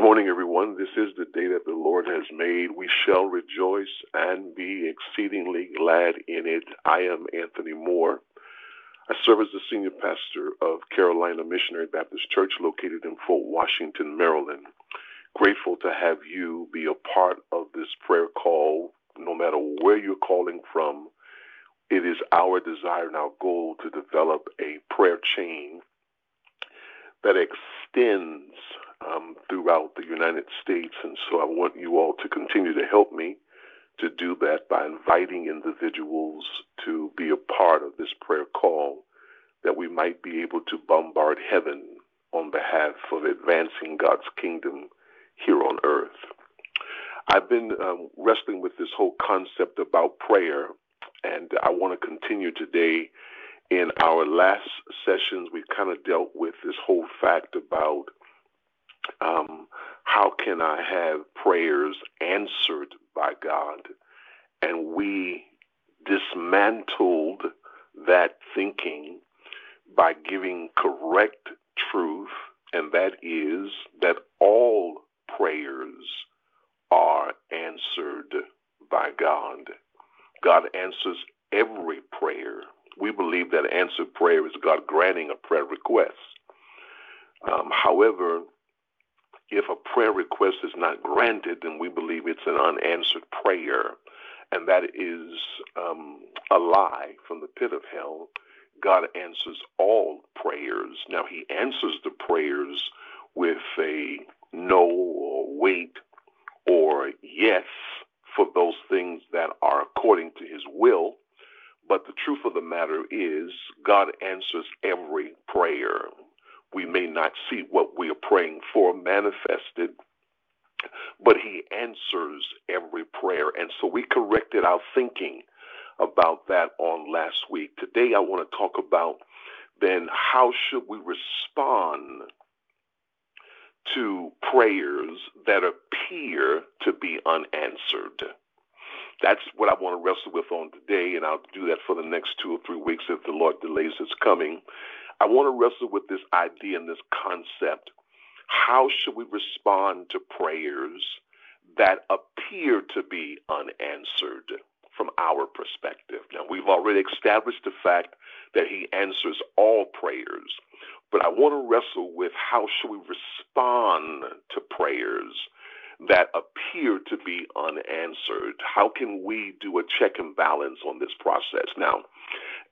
morning, everyone. This is the day that the Lord has made. We shall rejoice and be exceedingly glad in it. I am Anthony Moore. I serve as the senior pastor of Carolina Missionary Baptist Church located in Fort Washington, Maryland. Grateful to have you be a part of this prayer call, no matter where you're calling from. It is our desire and our goal to develop a prayer chain that extends um, throughout the United States. And so I want you all to continue to help me to do that by inviting individuals to be a part of this prayer call that we might be able to bombard heaven on behalf of advancing God's kingdom here on earth. I've been um, wrestling with this whole concept about prayer, and I want to continue today. In our last sessions, we kind of dealt with this whole fact about um, how can I have prayers answered by God? And we dismantled that thinking by giving correct truth, and that is that all prayers are answered by God. God answers every prayer. We believe that answered prayer is God granting a prayer request. Um, however, if a prayer request is not granted, then we believe it's an unanswered prayer. And that is um, a lie from the pit of hell. God answers all prayers. Now, He answers the prayers with a no or wait or yes for those things that are according to His will. But the truth of the matter is, God answers every prayer we may not see what we are praying for manifested, but He answers every prayer. And so we corrected our thinking about that on last week. Today, I want to talk about then how should we respond to prayers that appear to be unanswered. That's what I want to wrestle with on today, and I'll do that for the next two or three weeks if the Lord delays its coming. I want to wrestle with this idea and this concept. How should we respond to prayers that appear to be unanswered from our perspective? Now, we've already established the fact that He answers all prayers, but I want to wrestle with how should we respond to prayers that appear to be unanswered? How can we do a check and balance on this process? Now,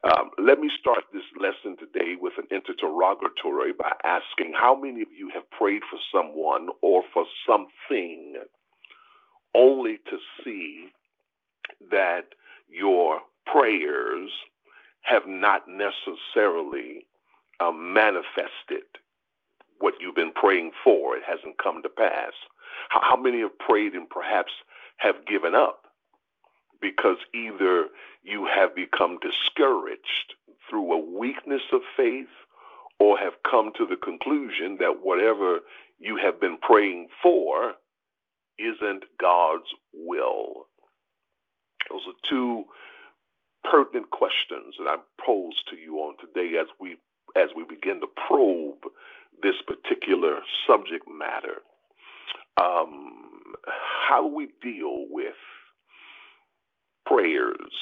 um, let me start this lesson today with an interrogatory by asking how many of you have prayed for someone or for something only to see that your prayers have not necessarily uh, manifested what you've been praying for? It hasn't come to pass. How, how many have prayed and perhaps have given up because either you have become discouraged through a weakness of faith or have come to the conclusion that whatever you have been praying for isn't God's will? Those are two pertinent questions that I pose to you on today as we as we begin to probe this particular subject matter. Um, how do we deal with prayers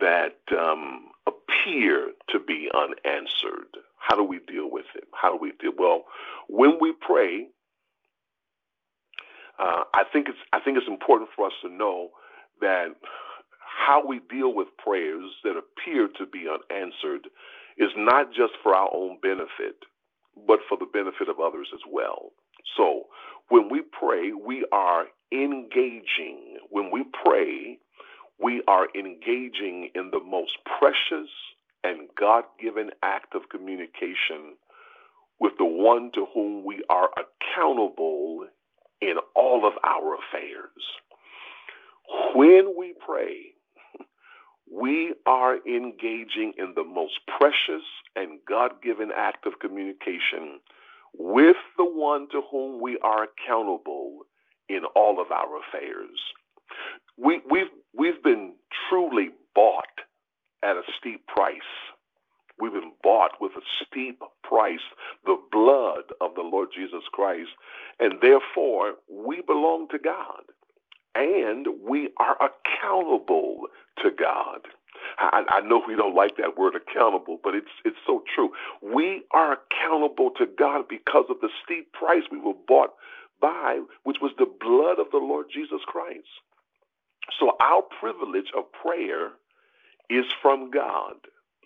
that um, appear to be unanswered. How do we deal with it? How do we deal? Well, when we pray, uh, I think it's I think it's important for us to know that how we deal with prayers that appear to be unanswered is not just for our own benefit, but for the benefit of others as well. So when we pray, we are engaging. When we pray, we are engaging in the most precious and God given act of communication with the one to whom we are accountable in all of our affairs. When we pray, we are engaging in the most precious and God given act of communication with the one to whom we are accountable in all of our affairs. We, we've, we've been truly bought at a steep price. We've been bought with a steep price, the blood of of the Lord Jesus Christ, and therefore we belong to God and we are accountable to God. I, I, know we don't like that word accountable, but it's it's so true. We are accountable to God because of the steep price we were bought by, which was the blood of the Lord Jesus Christ. So our privilege of prayer is from God.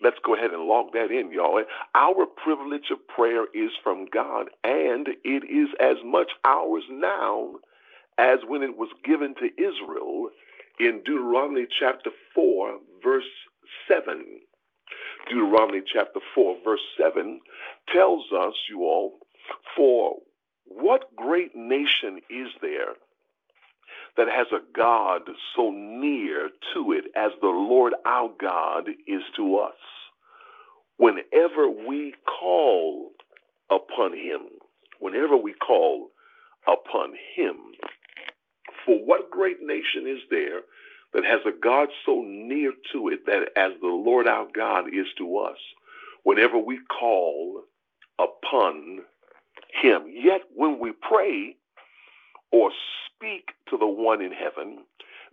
Let's go ahead and log that in, y'all. Our privilege of prayer is from God, and it is as much ours now as when it was given to Israel in Deuteronomy chapter 4, verse 7. Deuteronomy chapter 4, verse 7 tells us, you all, for what great nation is there that has a God so near to it as the Lord our God is to us? Whenever we call upon him, whenever we call upon him, for what great nation is there that has a God so near to it that as the Lord our God is to us, whenever we call upon him. Yet when we pray or speak to the one in heaven,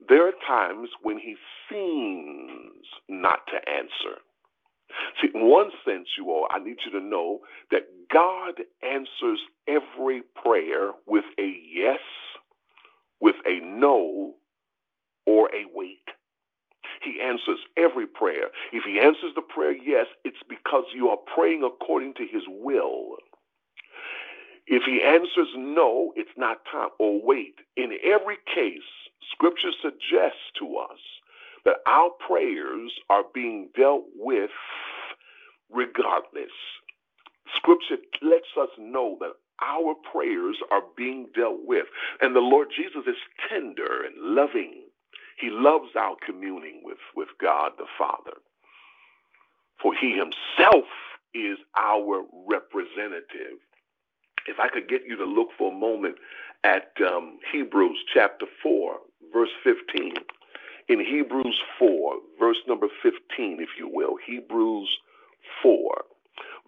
there are times when he seems not to answer. See, in one sense, you all, I need you to know that God answers every prayer with a yes with a no or a wait. He answers every prayer. If he answers the prayer yes, it's because you are praying according to his will. If he answers no, it's not time or wait. In every case, scripture suggests to us that our prayers are being dealt with regardless. Scripture lets us know that our prayers are being dealt with. And the Lord Jesus is tender and loving. He loves our communing with, with God the Father. For he himself is our representative. If I could get you to look for a moment at um, Hebrews chapter 4, verse 15. In Hebrews 4, verse number 15, if you will, Hebrews 4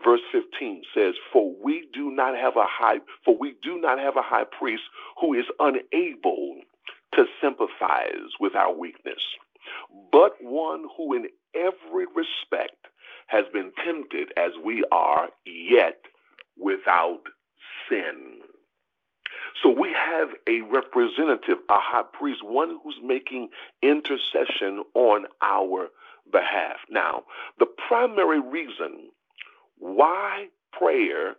verse 15 says, For we do not have a high for we do not have a high priest who is unable to sympathize with our weakness, but one who in every respect has been tempted as we are, yet without sin. So we have a representative, a high priest, one who's making intercession on our behalf. Now, the primary reason why prayer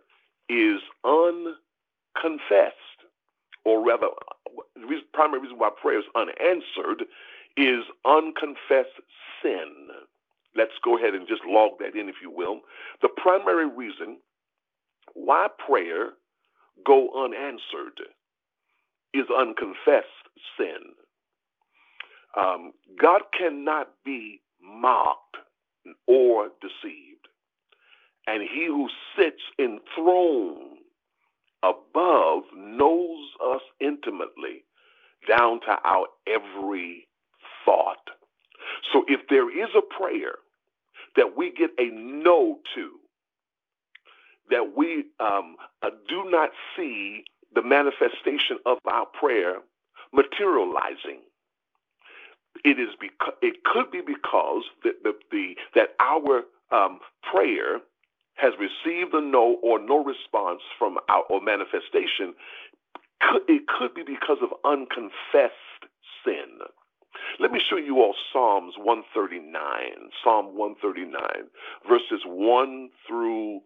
is unconfessed, or rather, the primary reason why prayer is unanswered is unconfessed sin. Let's go ahead and just log that in, if you will. The primary reason why prayer go unanswered is unconfessed sin. Um, God cannot be mocked or deceived and he who sits enthroned above knows us intimately down to our every thought. So if there is a prayer that we get a no to, that we um, uh, do not see the manifestation of our prayer materializing, it is because it could be because the, the, the that our um, prayer has received a no or no response from our or manifestation, it could be because of unconfessed sin. Let me show you all Psalms 139, Psalm 139, verses 1 through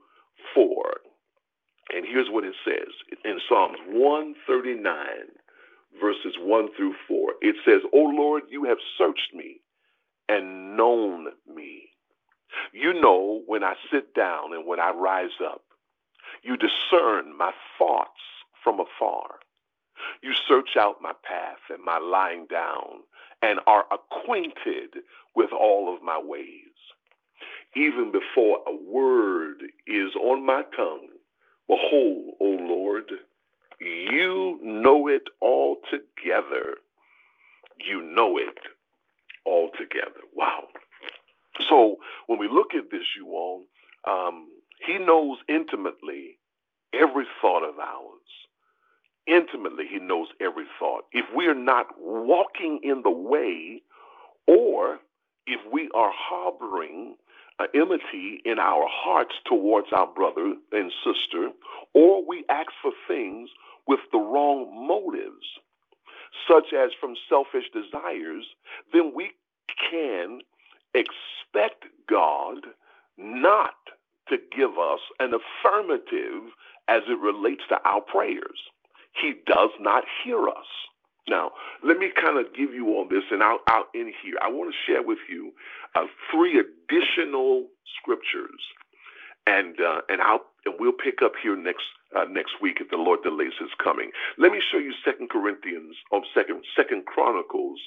4. And here's what it says in Psalms 139, verses 1 through 4. It says, O Lord, you have searched me and known me. You know when I sit down and when I rise up. You discern my thoughts from afar. You search out my path and my lying down and are acquainted with all of my ways. Even before a word is on my tongue, behold, O Lord, you know it all together. You know it all together. Wow. So when we look at this, you all, um, he knows intimately every thought of ours. Intimately, He knows every thought. If we are not walking in the way, or if we are harboring uh, enmity in our hearts towards our brother and sister, or we ask for things with the wrong motives, such as from selfish desires, then we can expect God not to give us an affirmative as it relates to our prayers. He does not hear us. Now, let me kind of give you all this, and I'll, I'll end here. I want to share with you uh, three additional scriptures, and uh, and I'll and we'll pick up here next uh, next week if the Lord delays His coming. Let me show you Second Corinthians, or um, Second Second Chronicles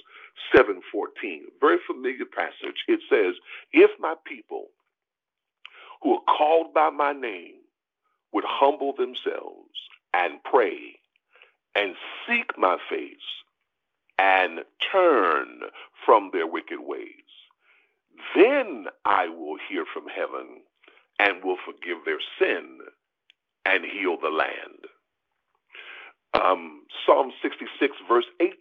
seven fourteen. Very familiar passage. It says, "If my people, who are called by my name, would humble themselves and pray." and seek my face and turn from their wicked ways. Then I will hear from heaven and will forgive their sin and heal the land. Um, Psalm 66, verse 18.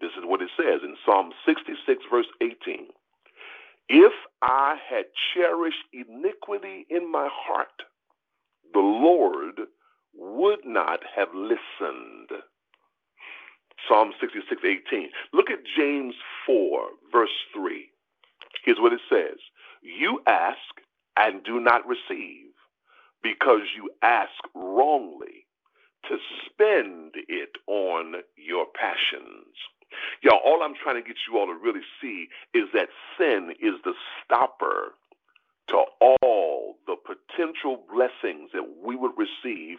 This is what it says in Psalm 66, verse 18. If I had cherished iniquity in my heart, the Lord would not have listened. Psalm 66, 18. Look at James 4, verse 3. Here's what it says You ask and do not receive, because you ask wrongly to spend it on your passions. Y'all, all I'm trying to get you all to really see is that sin is the stopper to all the potential blessings that we would receive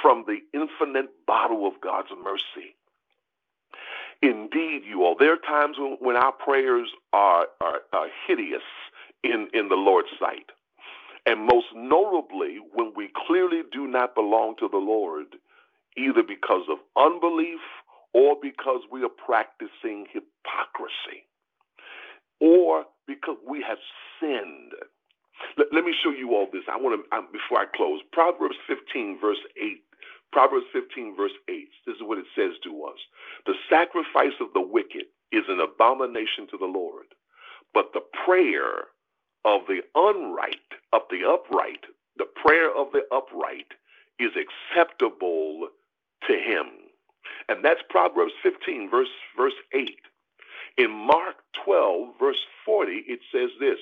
from the infinite bottle of God's mercy. Indeed, you all, there are times when, when our prayers are, are, are hideous in, in the Lord's sight. And most notably, when we clearly do not belong to the Lord, either because of unbelief or because we are practicing hypocrisy or because we have sinned. Let, let me show you all this. I want to, before I close, Proverbs 15, verse 8 Proverbs 15, verse 8, this is what it says to us The sacrifice of the wicked is an abomination to the Lord, but the prayer of the unright, of the upright, the prayer of the upright is acceptable to him. And that's Proverbs 15, verse, verse 8. In Mark 12, verse 40, it says this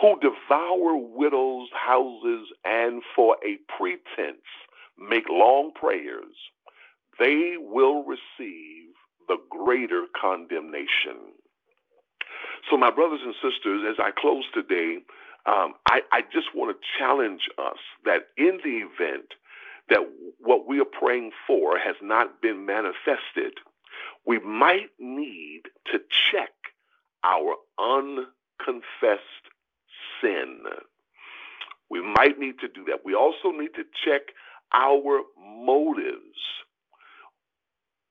Who devour widows' houses and for a pretense make long prayers, they will receive the greater condemnation. So, my brothers and sisters, as I close today, um, I, I just want to challenge us that in the event that what we are praying for has not been manifested, we might need to check our unconfessed sin. We might need to do that. We also need to check our motives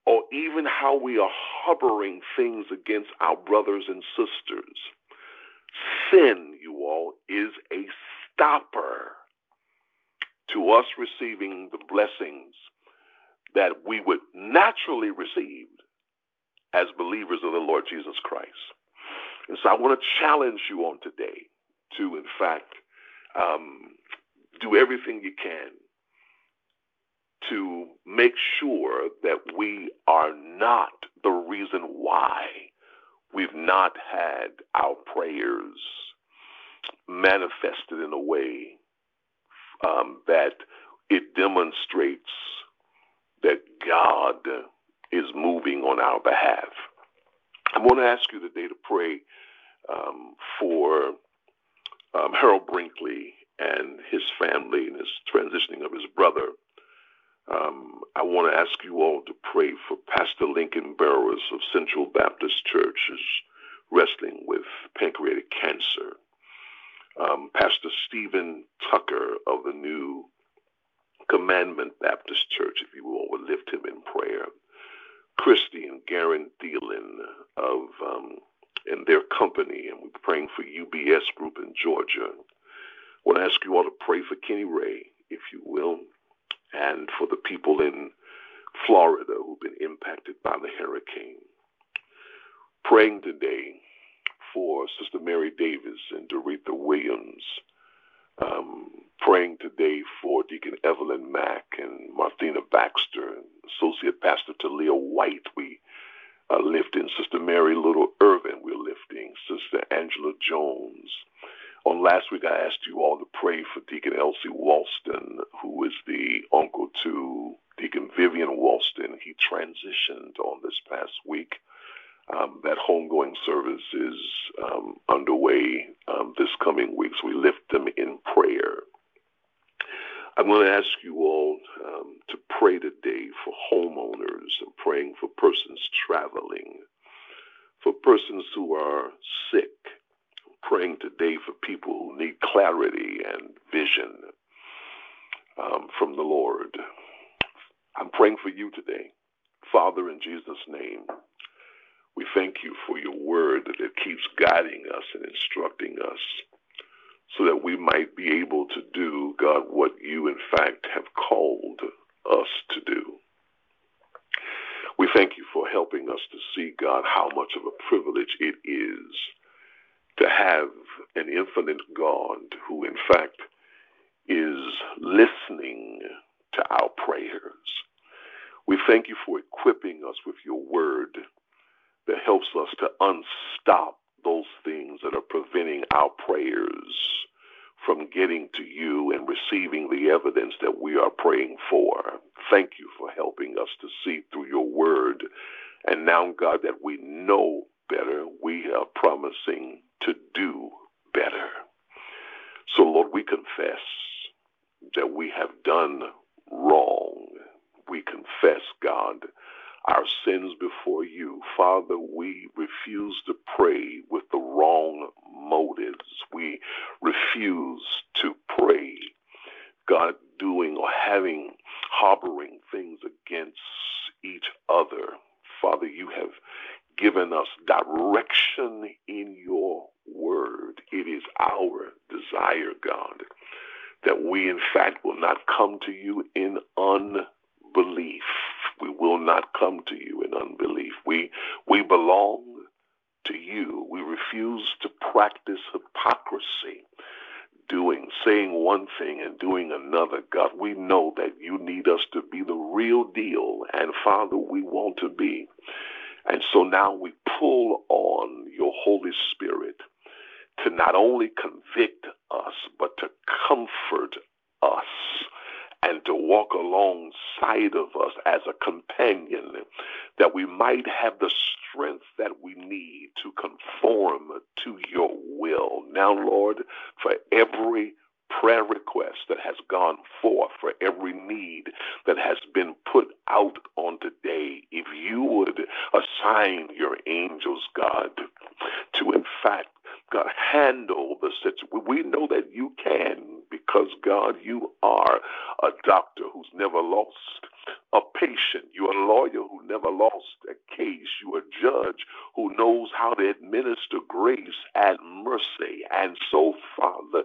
or even how we are harboring things against our brothers and sisters. Sin, you all, is a stopper to us receiving the blessings that we would naturally receive as believers of the Lord Jesus Christ. And so I want to challenge you on today to, in fact, um, do everything you can to make sure that we are not the reason why we've not had our prayers manifested in a way um, that it demonstrates that God is moving on our behalf. I want to ask you today to pray um, for um, Harold Brinkley and his family and his transitioning of his brother. Um, I want to ask you all to pray for Pastor Lincoln Burrows of Central Baptist Church, who's wrestling with pancreatic cancer. Um, Pastor Stephen Tucker of the New Commandment Baptist Church, if you all would lift him in prayer. Christy and Garen Thielen of um, and their company, and we're praying for UBS Group in Georgia. I want to ask you all to pray for Kenny Ray, if you will and for the people in Florida who've been impacted by the hurricane. Praying today for Sister Mary Davis and Doretha Williams. Um, praying today for Deacon Evelyn Mack and Martina Baxter and Associate Pastor Talia White. We are lifting Sister Mary Little Irvin. We're lifting Sister Angela Jones. On last week, I asked you all to pray for Deacon Elsie Walston, who is the uncle to Deacon Vivian Walston. He transitioned on this past week. Um, that homegoing service is um, underway um, this coming week, so we lift them in prayer. I'm going to ask you all um, to pray today for homeowners and praying for persons traveling, for persons who are praying today for people who need clarity and vision um, from the Lord. I'm praying for you today. Father, in Jesus' name, we thank you for your word that keeps guiding us and instructing us so that we might be able to do, God, what you in fact have called us to do. We thank you for helping us to see, God, how much of a privilege it is to have an infinite God who, in fact, is listening to our prayers. We thank you for equipping us with your word that helps us to unstop those things that are preventing our prayers from getting to you and receiving the evidence that we are praying for. Thank you for helping us to see through your word. And now, God, that we know better, we are promising to do better. So, Lord, we confess that we have done wrong. We confess, God, our sins before you. Father, we refuse to pray with the wrong motives. We refuse to pray, God, doing or having, harboring things against each other. Father, you have given us direction in your word. It is our desire, God, that we in fact will not come to you in unbelief. We will not come to you in unbelief. We we belong to you. We refuse to practice hypocrisy, doing, saying one thing and doing another. God, we know that you us to be the real deal, and Father, we want to be. And so now we pull on your Holy Spirit to not only convict us, but to comfort us and to walk alongside of us as a companion, that we might have the strength that we need to conform to your will. Now, Lord, for every prayer request that has gone forth, for every need that has been put out on today, if you would assign your angels, God, to in fact God, handle the situation. We know that you can because, God, you are a doctor who's never lost a patient. You're a lawyer who never lost a case. You're a judge who knows how to administer grace and mercy. And so, Father,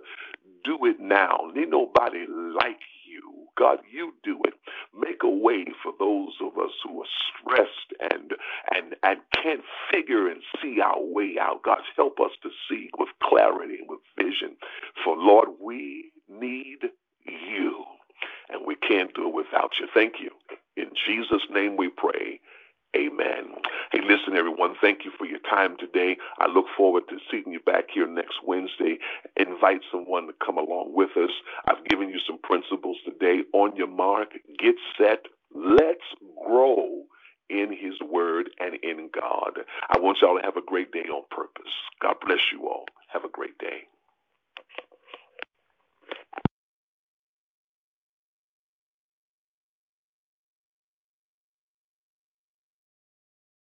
do it now. Need nobody like you. God, you do it. Make a way for those of us who are stressed and and and can't figure and see our way out. God, help us to see with clarity and with vision. For Lord, we need you. And we can't do it without you. Thank you. In Jesus' name we pray. Amen. Hey, listen, everyone, thank you for your time today. I look forward to seeing you back here next Wednesday. Invite someone to come along with us. I've given you some principles today. On your mark, get set, let's grow in his word and in God. I want y'all to have a great day on purpose. God bless you all.